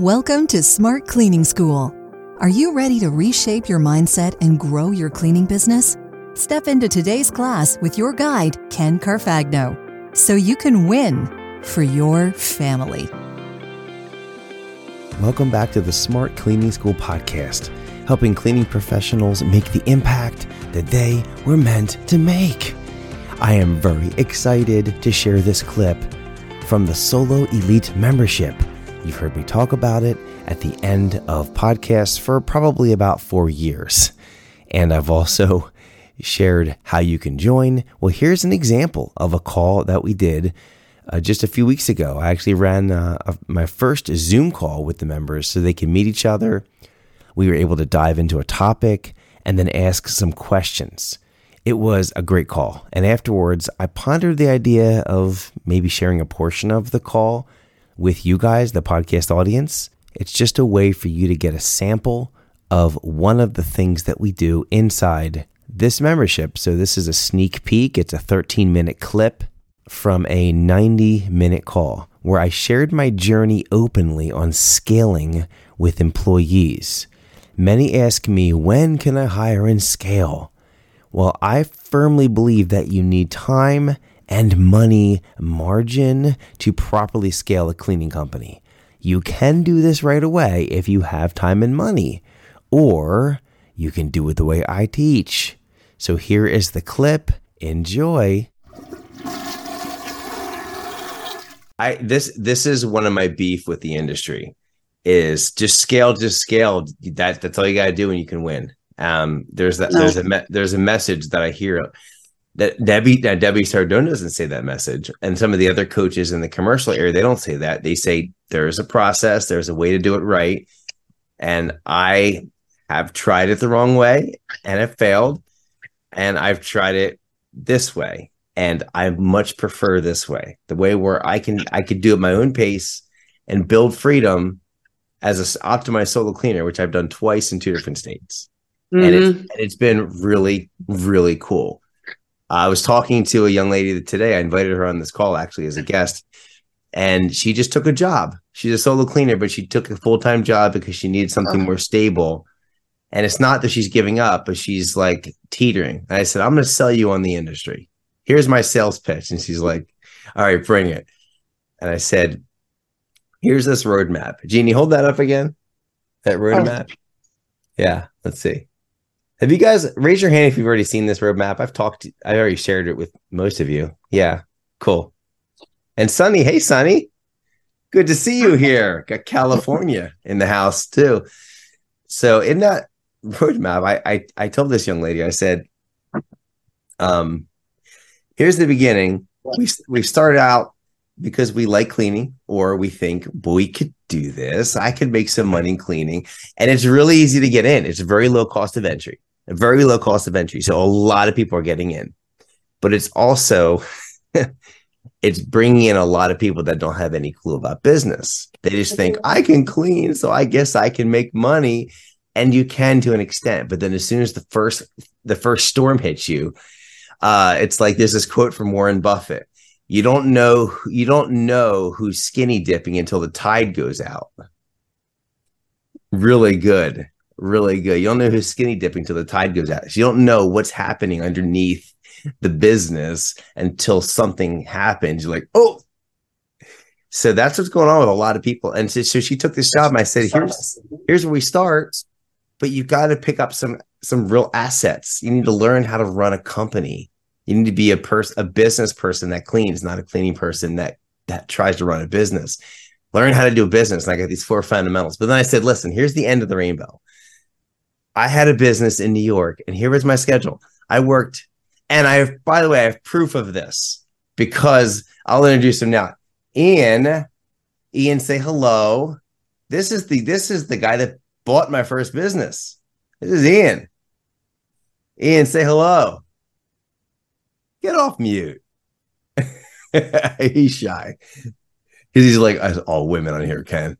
Welcome to Smart Cleaning School. Are you ready to reshape your mindset and grow your cleaning business? Step into today's class with your guide, Ken Carfagno, so you can win for your family. Welcome back to the Smart Cleaning School podcast, helping cleaning professionals make the impact that they were meant to make. I am very excited to share this clip from the Solo Elite membership. You've heard me talk about it at the end of podcasts for probably about four years. And I've also shared how you can join. Well, here's an example of a call that we did uh, just a few weeks ago. I actually ran uh, a, my first Zoom call with the members so they can meet each other. We were able to dive into a topic and then ask some questions. It was a great call. And afterwards, I pondered the idea of maybe sharing a portion of the call with you guys, the podcast audience. It's just a way for you to get a sample of one of the things that we do inside this membership. So, this is a sneak peek. It's a 13 minute clip from a 90 minute call where I shared my journey openly on scaling with employees. Many ask me, when can I hire and scale? Well, I firmly believe that you need time and money margin to properly scale a cleaning company. You can do this right away if you have time and money, or you can do it the way I teach. So here is the clip. Enjoy. I this this is one of my beef with the industry is just scale, just scale. That that's all you got to do, and you can win. Um, there's that. There's a me- there's a message that I hear that Debbie Debbie Sardone doesn't say that message, and some of the other coaches in the commercial area they don't say that. They say there's a process, there's a way to do it right, and I have tried it the wrong way and it failed, and I've tried it this way, and I much prefer this way, the way where I can I could do it my own pace and build freedom as an optimized solo cleaner, which I've done twice in two different states. Mm-hmm. And, it's, and it's been really, really cool. Uh, I was talking to a young lady today. I invited her on this call actually as a guest, and she just took a job. She's a solo cleaner, but she took a full time job because she needed something more stable. And it's not that she's giving up, but she's like teetering. And I said, I'm going to sell you on the industry. Here's my sales pitch. And she's like, All right, bring it. And I said, Here's this roadmap. Jeannie, hold that up again. That oh. roadmap. Oh. Yeah, let's see. Have you guys raise your hand if you've already seen this roadmap? I've talked, I've already shared it with most of you. Yeah, cool. And Sunny, hey Sunny, good to see you here. Got California in the house too. So in that roadmap, I I, I told this young lady, I said, um, here's the beginning. We we started out because we like cleaning or we think we could do this. I could make some money cleaning. And it's really easy to get in. It's a very low cost of entry a very low cost of entry. So a lot of people are getting in, but it's also it's bringing in a lot of people that don't have any clue about business. They just think I can clean, so I guess I can make money, and you can to an extent. But then as soon as the first the first storm hits you, uh, it's like there's this quote from Warren Buffett. You don't know you don't know who's skinny dipping until the tide goes out. Really good really good. You don't know who's skinny dipping till the tide goes out. You don't know what's happening underneath the business until something happens. You're like, oh. So that's what's going on with a lot of people. And so, so she took this job and I said, here's here's where we start, but you've got to pick up some some real assets. You need to learn how to run a company. You need to be a person, a business person that cleans, not a cleaning person that that tries to run a business. Learn how to do a business. And I got these four fundamentals. But then I said, listen, here's the end of the rainbow. I had a business in New York, and here was my schedule. I worked, and I have, by the way, I have proof of this because I'll introduce him now. Ian, Ian, say hello. This is the this is the guy that bought my first business. This is Ian. Ian, say hello. Get off mute. he's shy because he's like all women on here, Ken.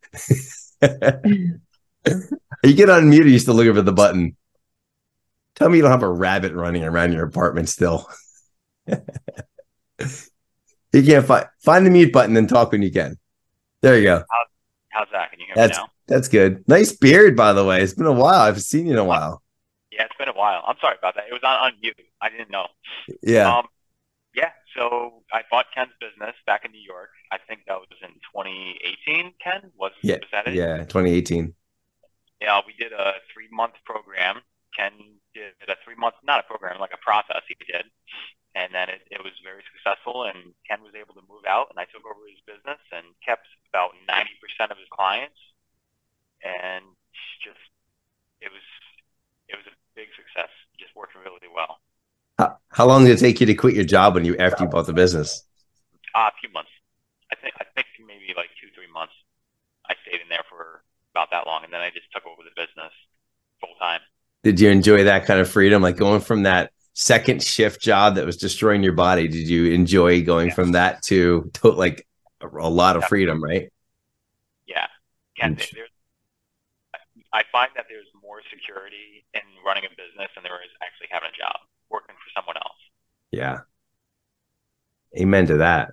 you get unmuted, you still look over the button. Tell me you don't have a rabbit running around your apartment still. you can't find find the mute button and talk when you can. There you go. How, How's that? Can you hear That's me now? that's good. Nice beard, by the way. It's been a while. I haven't seen you in a while. Yeah, it's been a while. I'm sorry about that. It was on, on mute. I didn't know. Yeah. Um, yeah. So I bought Ken's business back in New York. I think that was in 2018. Ken was Yeah, was that it? yeah. 2018. Yeah. We did a three month program. Ken did a three month, not a program, like a process he did, and then it, it was very successful. And Ken was able to move out, and I took over his business and kept about 90% of his clients, and just it was it was a big success. Just working really well. How, how long did it take you to quit your job when you after you bought the business? Uh, a few months. I think I think maybe like two, three months. I stayed in there for about that long, and then I just took over the business full time. Did you enjoy that kind of freedom, like going from that second shift job that was destroying your body? Did you enjoy going Yeah. from that to, to like a, a lot of Yeah. freedom, right? Yeah, there's, I find that there's more security in running a business than there is actually having a job, working for someone else. Yeah. Amen to that.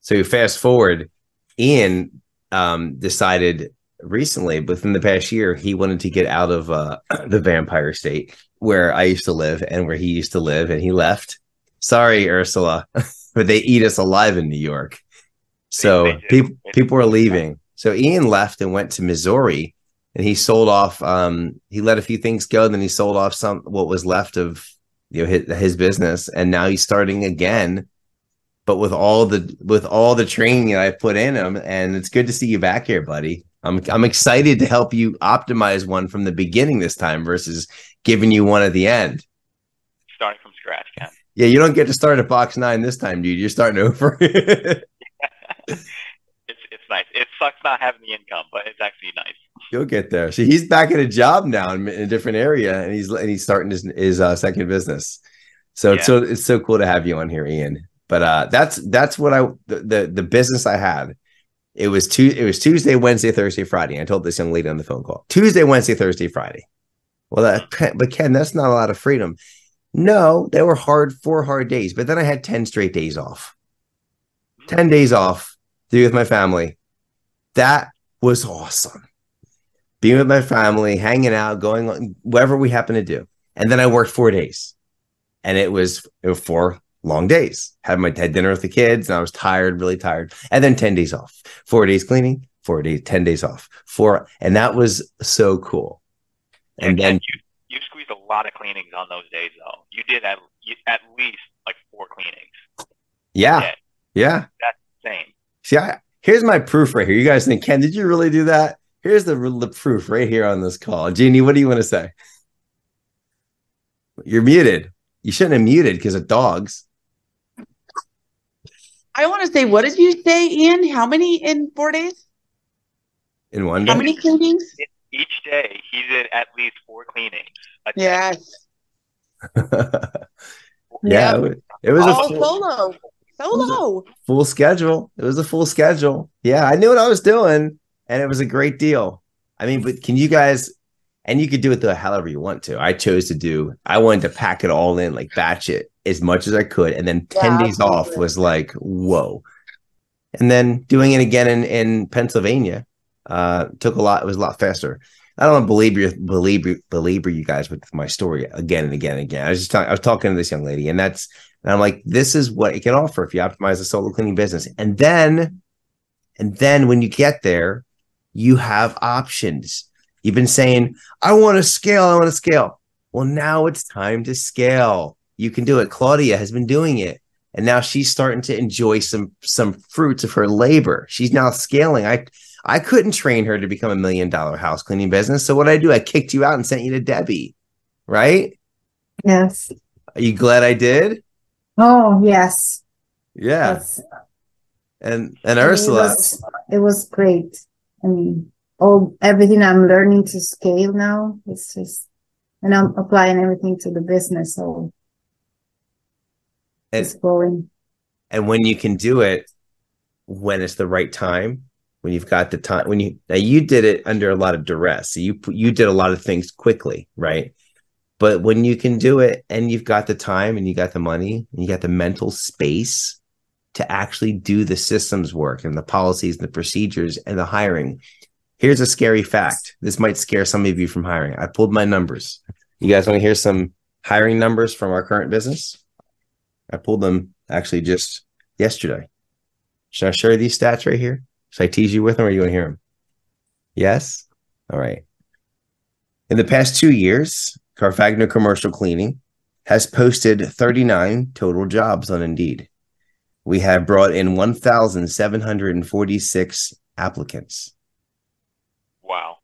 So fast forward, Ian um, decided recently, within the past year, he wanted to get out of uh, the vampire state where I used to live and where he used to live, and he left. Sorry, Ursula, but they eat us alive in New York. So They- they people people are leaving. So Ian left and went to Missouri, and he sold off. Um, he let a few things go, then he sold off some what was left of you know his, his business, and now he's starting again. But with all the with all the training that I put in him, and it's good to see you back here, buddy. I'm I'm excited to help you optimize one from the beginning this time versus giving you one at the end. Starting from scratch, Ken. Yeah, you don't get to start at box nine this time, dude. You're starting over. It's it's nice. It sucks not having the income, but it's actually nice. You'll get there. See, he's back at a job now in, in a different area, and he's and he's starting his his uh, second business. So it's so it's so cool to have you on here, Ian. But uh, that's that's what I the, the the business I had. It was two. It was Tuesday, Wednesday, Thursday, Friday. I told this young lady on the phone call Tuesday, Wednesday, Thursday, Friday. Well, that but Ken, that's not a lot of freedom. No, they were hard, four hard days. But then I had ten straight days off. Ten days off to be with my family. That was awesome being with my family, hanging out, going on whatever we happen to do. And then I worked four days, and it was, it was four long days. Had my had dinner with the kids, and I was tired, really tired. And then ten days off, four days cleaning, four days, ten days off, four, and that was so cool. And then you you squeezed a lot of cleanings on those days, though. You did at you, at least like four cleanings. yeah, Yeah. yeah. Same. See, I, here's my proof right here. You guys think, Ken, did you really do that? Here's the, the proof right here on this call. Jeannie, what do you want to say? You're muted. You shouldn't have muted because of dogs. I want to say, what did you say, Ian? How many in four days? in one day? How many cleanings? Each day, he did at least four cleanings. Yes. yeah, it was, it was a All full, solo. Solo. full schedule. It was a full schedule. Yeah, I knew what I was doing, and it was a great deal. I mean, but can you guys? And you could do it the however you want to. I chose to do. I wanted to pack it all in, like batch it as much as I could, and then ten Yeah, days off was like whoa. And then doing it again in in Pennsylvania uh, took a lot. It was a lot faster. I don't believe you, believe you, belabor you guys with my story again and again and again. I was just talking. I was talking to this young lady, and that's and I'm like, this is what it can offer if you optimize the solo cleaning business. And then, and then when you get there, you have options. You've been saying, I want to scale, I want to scale. Well, now it's time to scale. You can do it. Claudia has been doing it. And now she's starting to enjoy some some fruits of her labor. She's now scaling. I I couldn't train her to become a million dollar house cleaning business. So what I do? I kicked you out and sent you to Debbie. Right? Yes. Are you glad I did? Oh, yes. Yeah. That's- And and it Ursula. was, it was great. I mean, all everything I'm learning to scale now. It's just, and I'm applying everything to the business. So And- it's going. and when you can do it when it's the right time when you've got the time when you now you did it under a lot of duress so you you did a lot of things quickly right but when you can do it and you've got the time and you got the money and you got the mental space to actually do the systems work and the policies and the procedures and the hiring. Here's a scary fact. This might scare some of you from hiring. I pulled my numbers. You guys want to hear some hiring numbers from our current business? I pulled them actually just yesterday. Should I share these stats right here? Should I tease you with them or you want to hear them? Yes? All right. In the past two years, Carfagno Commercial Cleaning has posted 39 total jobs on Indeed. We have brought in 1,746 applicants. Wow.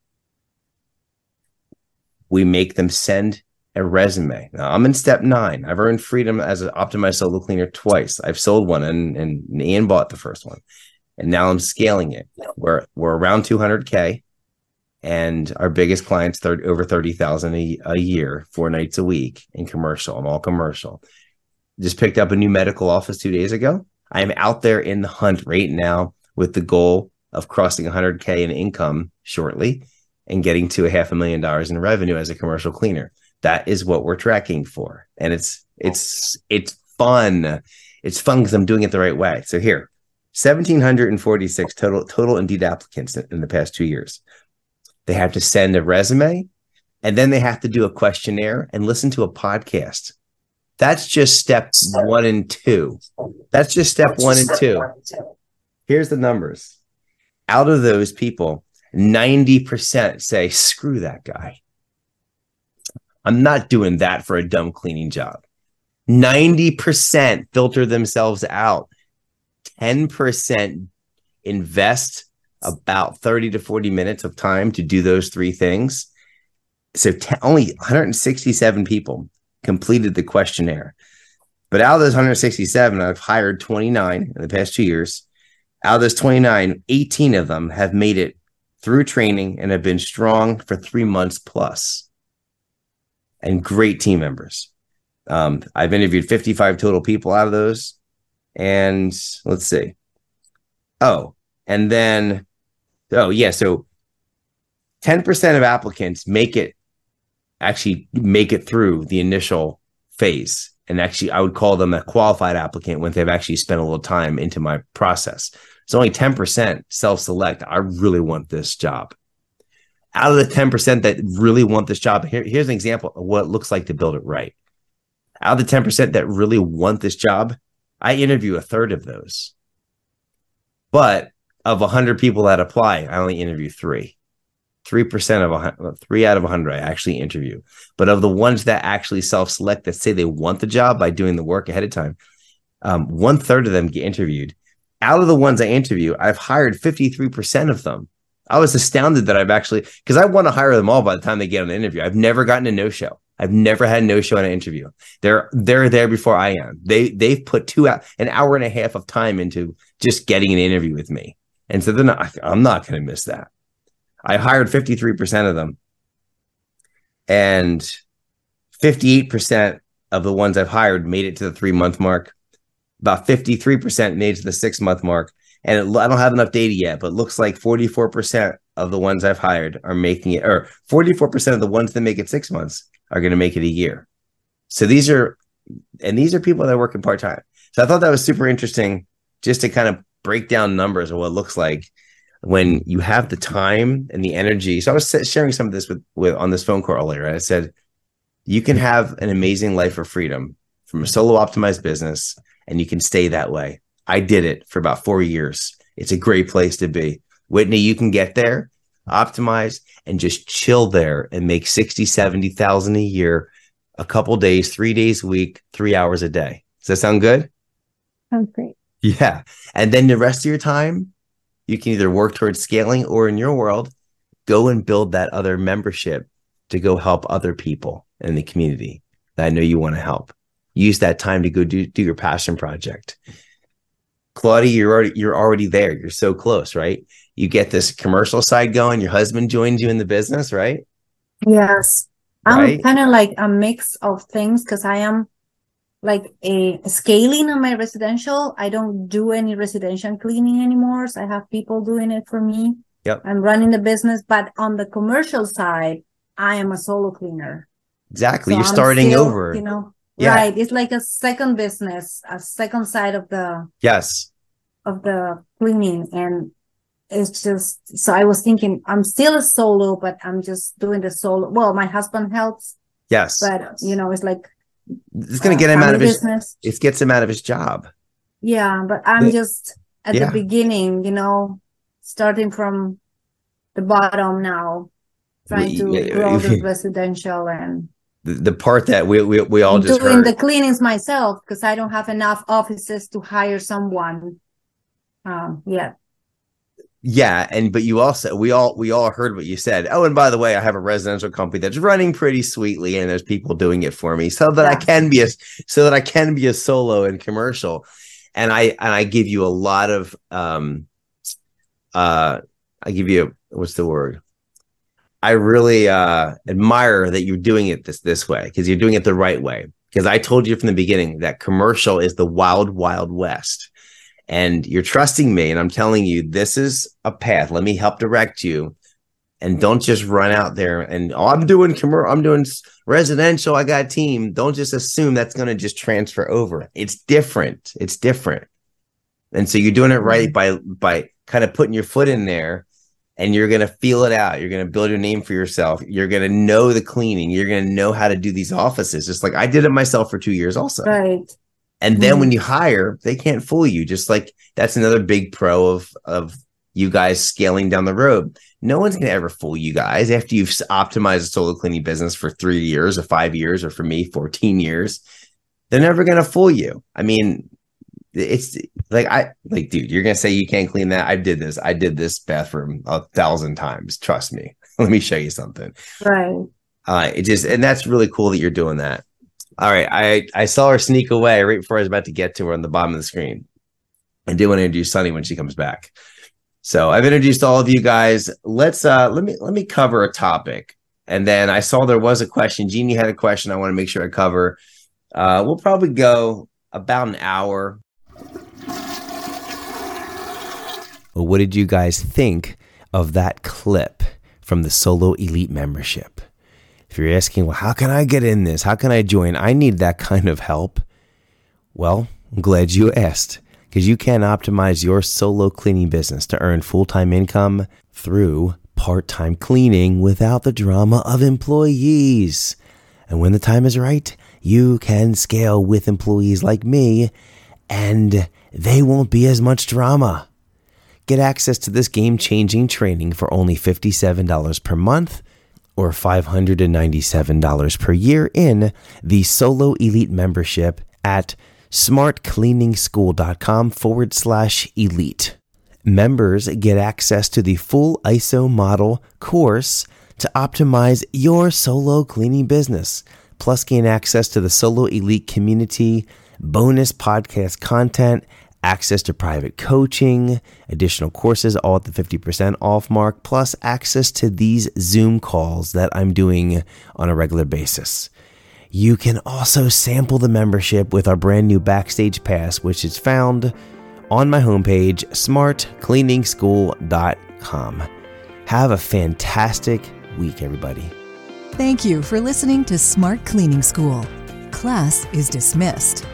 We make them send a resume. Now I'm in step nine. I've earned freedom as an optimized solo cleaner twice. I've sold one and, and Ian bought the first one. And now I'm scaling it. We're we're around 200k, and our biggest clients 30, over 30,000 a, a year, four nights a week in commercial. I'm all commercial. Just picked up a new medical office two days ago. I am out there in the hunt right now with the goal of crossing 100k in income shortly and getting to a half a million dollars in revenue as a commercial cleaner. That is what we're tracking for, and it's oh. it's it's fun. It's fun because I'm doing it the right way. So here, 1,746 total total Indeed applicants in, in the past two years. They have to send a resume, and then they have to do a questionnaire and listen to a podcast. That's just step one and two. That's just step one and two. Here's the numbers. Out of those people, 90% say, screw that guy. I'm not doing that for a dumb cleaning job. 90% filter themselves out. 10% invest about 30 to 40 minutes of time to do those three things. So t- only 167 people completed the questionnaire. But out of those 167, I've hired 29 in the past two years. Out of those 29, 18 of them have made it through training and have been strong for three months plus and great team members. Um, I've interviewed 55 total people out of those. And let's see. Oh, and then, oh, yeah. So 10% of applicants make it actually make it through the initial phase. And actually, I would call them a qualified applicant when they've actually spent a little time into my process. It's only 10% self select. I really want this job. Out of the 10% that really want this job, here, here's an example of what it looks like to build it right. Out of the 10% that really want this job, I interview a third of those. But of 100 people that apply, I only interview three. 3% of a, three out of 100 I actually interview. But of the ones that actually self select that say they want the job by doing the work ahead of time, um, one third of them get interviewed. Out of the ones I interview, I've hired 53% of them. I was astounded that I've actually, because I want to hire them all by the time they get on the interview. I've never gotten a no show. I've never had no show in an interview. They're they're there before I am. They they've put two out an hour and a half of time into just getting an interview with me, and so they're. I'm not going to miss that. I hired 53% of them. And 58% of the ones I've hired made it to the three month mark. About 53% made it to the six month mark. And it, I don't have enough data yet, but looks like 44% of the ones I've hired are making it, or 44% of the ones that make it six months are going to make it a year. So these are, and these are people that are working part time. So I thought that was super interesting just to kind of break down numbers of what it looks like when you have the time and the energy. So I was sharing some of this with, with on this phone call earlier. I said, you can have an amazing life of freedom from a solo optimized business and you can stay that way. I did it for about four years. It's a great place to be. Whitney, you can get there, optimize and just chill there and make 60, 70,000 a year, a couple days, three days a week, three hours a day. Does that sound good? Sounds great. Yeah. And then the rest of your time, you can either work towards scaling or in your world, go and build that other membership to go help other people in the community that I know you want to help. Use that time to go do, do your passion project. Claudia, you're already you're already there. You're so close, right? You get this commercial side going. Your husband joins you in the business, right? Yes. Right? I'm kind of like a mix of things because I am like a scaling on my residential. I don't do any residential cleaning anymore. So I have people doing it for me. Yep. I'm running the business, but on the commercial side, I am a solo cleaner. Exactly. So You're I'm starting still, over. You know, Yeah. Right. It's like a second business, a second side of the Yes. of the cleaning and it's just so I was thinking I'm still a solo, but I'm just doing the solo. Well, my husband helps, Yes. but you know, it's like it's going to uh, get him out of his, business. it gets him out of his job. Yeah, but I'm Yeah. just at Yeah. the beginning, you know, starting from the bottom now, trying to grow the residential and The, the part that we, we, we all just doing heard. the cleanings myself because I don't have enough offices to hire someone. Um, yeah, Yeah, and but you also we all we all heard what you said. Oh, and by the way, I have a residential company that's running pretty sweetly, and there's people doing it for me, so that I can be a so that I can be a solo and commercial. And I and I give you a lot of um uh I give you what's the word? I really uh admire that you're doing it this this way because you're doing it the right way. Because I told you from the beginning that commercial is the wild wild west and you're trusting me and i'm telling you this is a path. Let me help direct you and don't just run out there and oh i'm doing commercial i'm doing residential i got a team. Don't just assume that's going to just transfer over. It's different. It's different. And so you're doing it right by by kind of putting your foot in there and you're going to feel it out you're going to build your name for yourself you're going to know the cleaning you're going to know how to do these offices just like i did it myself for two years also right. and then Mhm. when you hire, they can't fool you. Just like that's another big pro of of you guys scaling down the road. No one's gonna ever fool you guys after you've optimized a solo cleaning business for three years or five years, or for me, 14 years. They're never gonna fool you. I mean, it's like I like, dude, you're gonna say you can't clean that. I did this. I did this bathroom a thousand times. Trust me. Let me show you something. Right. Uh, it just and that's really cool that you're doing that. All right, I I saw her sneak away right before I was about to get to her on the bottom of the screen. I do want to introduce Sunny when she comes back. So I've introduced all of you guys. Let's uh let me let me cover a topic, and then I saw there was a question. Jeannie had a question. I want to make sure I cover. Uh, we'll probably go about an hour. Well, what did you guys think of that clip from the Solo Elite membership? If you're asking, well, how can I get in this? How can I join? I need that kind of help. Well, I'm glad you asked because you can optimize your solo cleaning business to earn full time income through part time cleaning without the drama of employees. And when the time is right, you can scale with employees like me, and they won't be as much drama. Get access to this game changing training for only $57 per month or $597 per year in the Solo Elite membership at smartcleaningschool.com forward slash elite. Members get access to the full ISO model course to optimize your solo cleaning business, plus gain access to the Solo Elite community, bonus podcast content, access to private coaching, additional courses, all at the 50% off mark, plus access to these Zoom calls that I'm doing on a regular basis. You can also sample the membership with our brand new Backstage Pass, which is found on my homepage, smartcleaningschool.com. Have a fantastic week, everybody. Thank you for listening to Smart Cleaning School. Class is dismissed.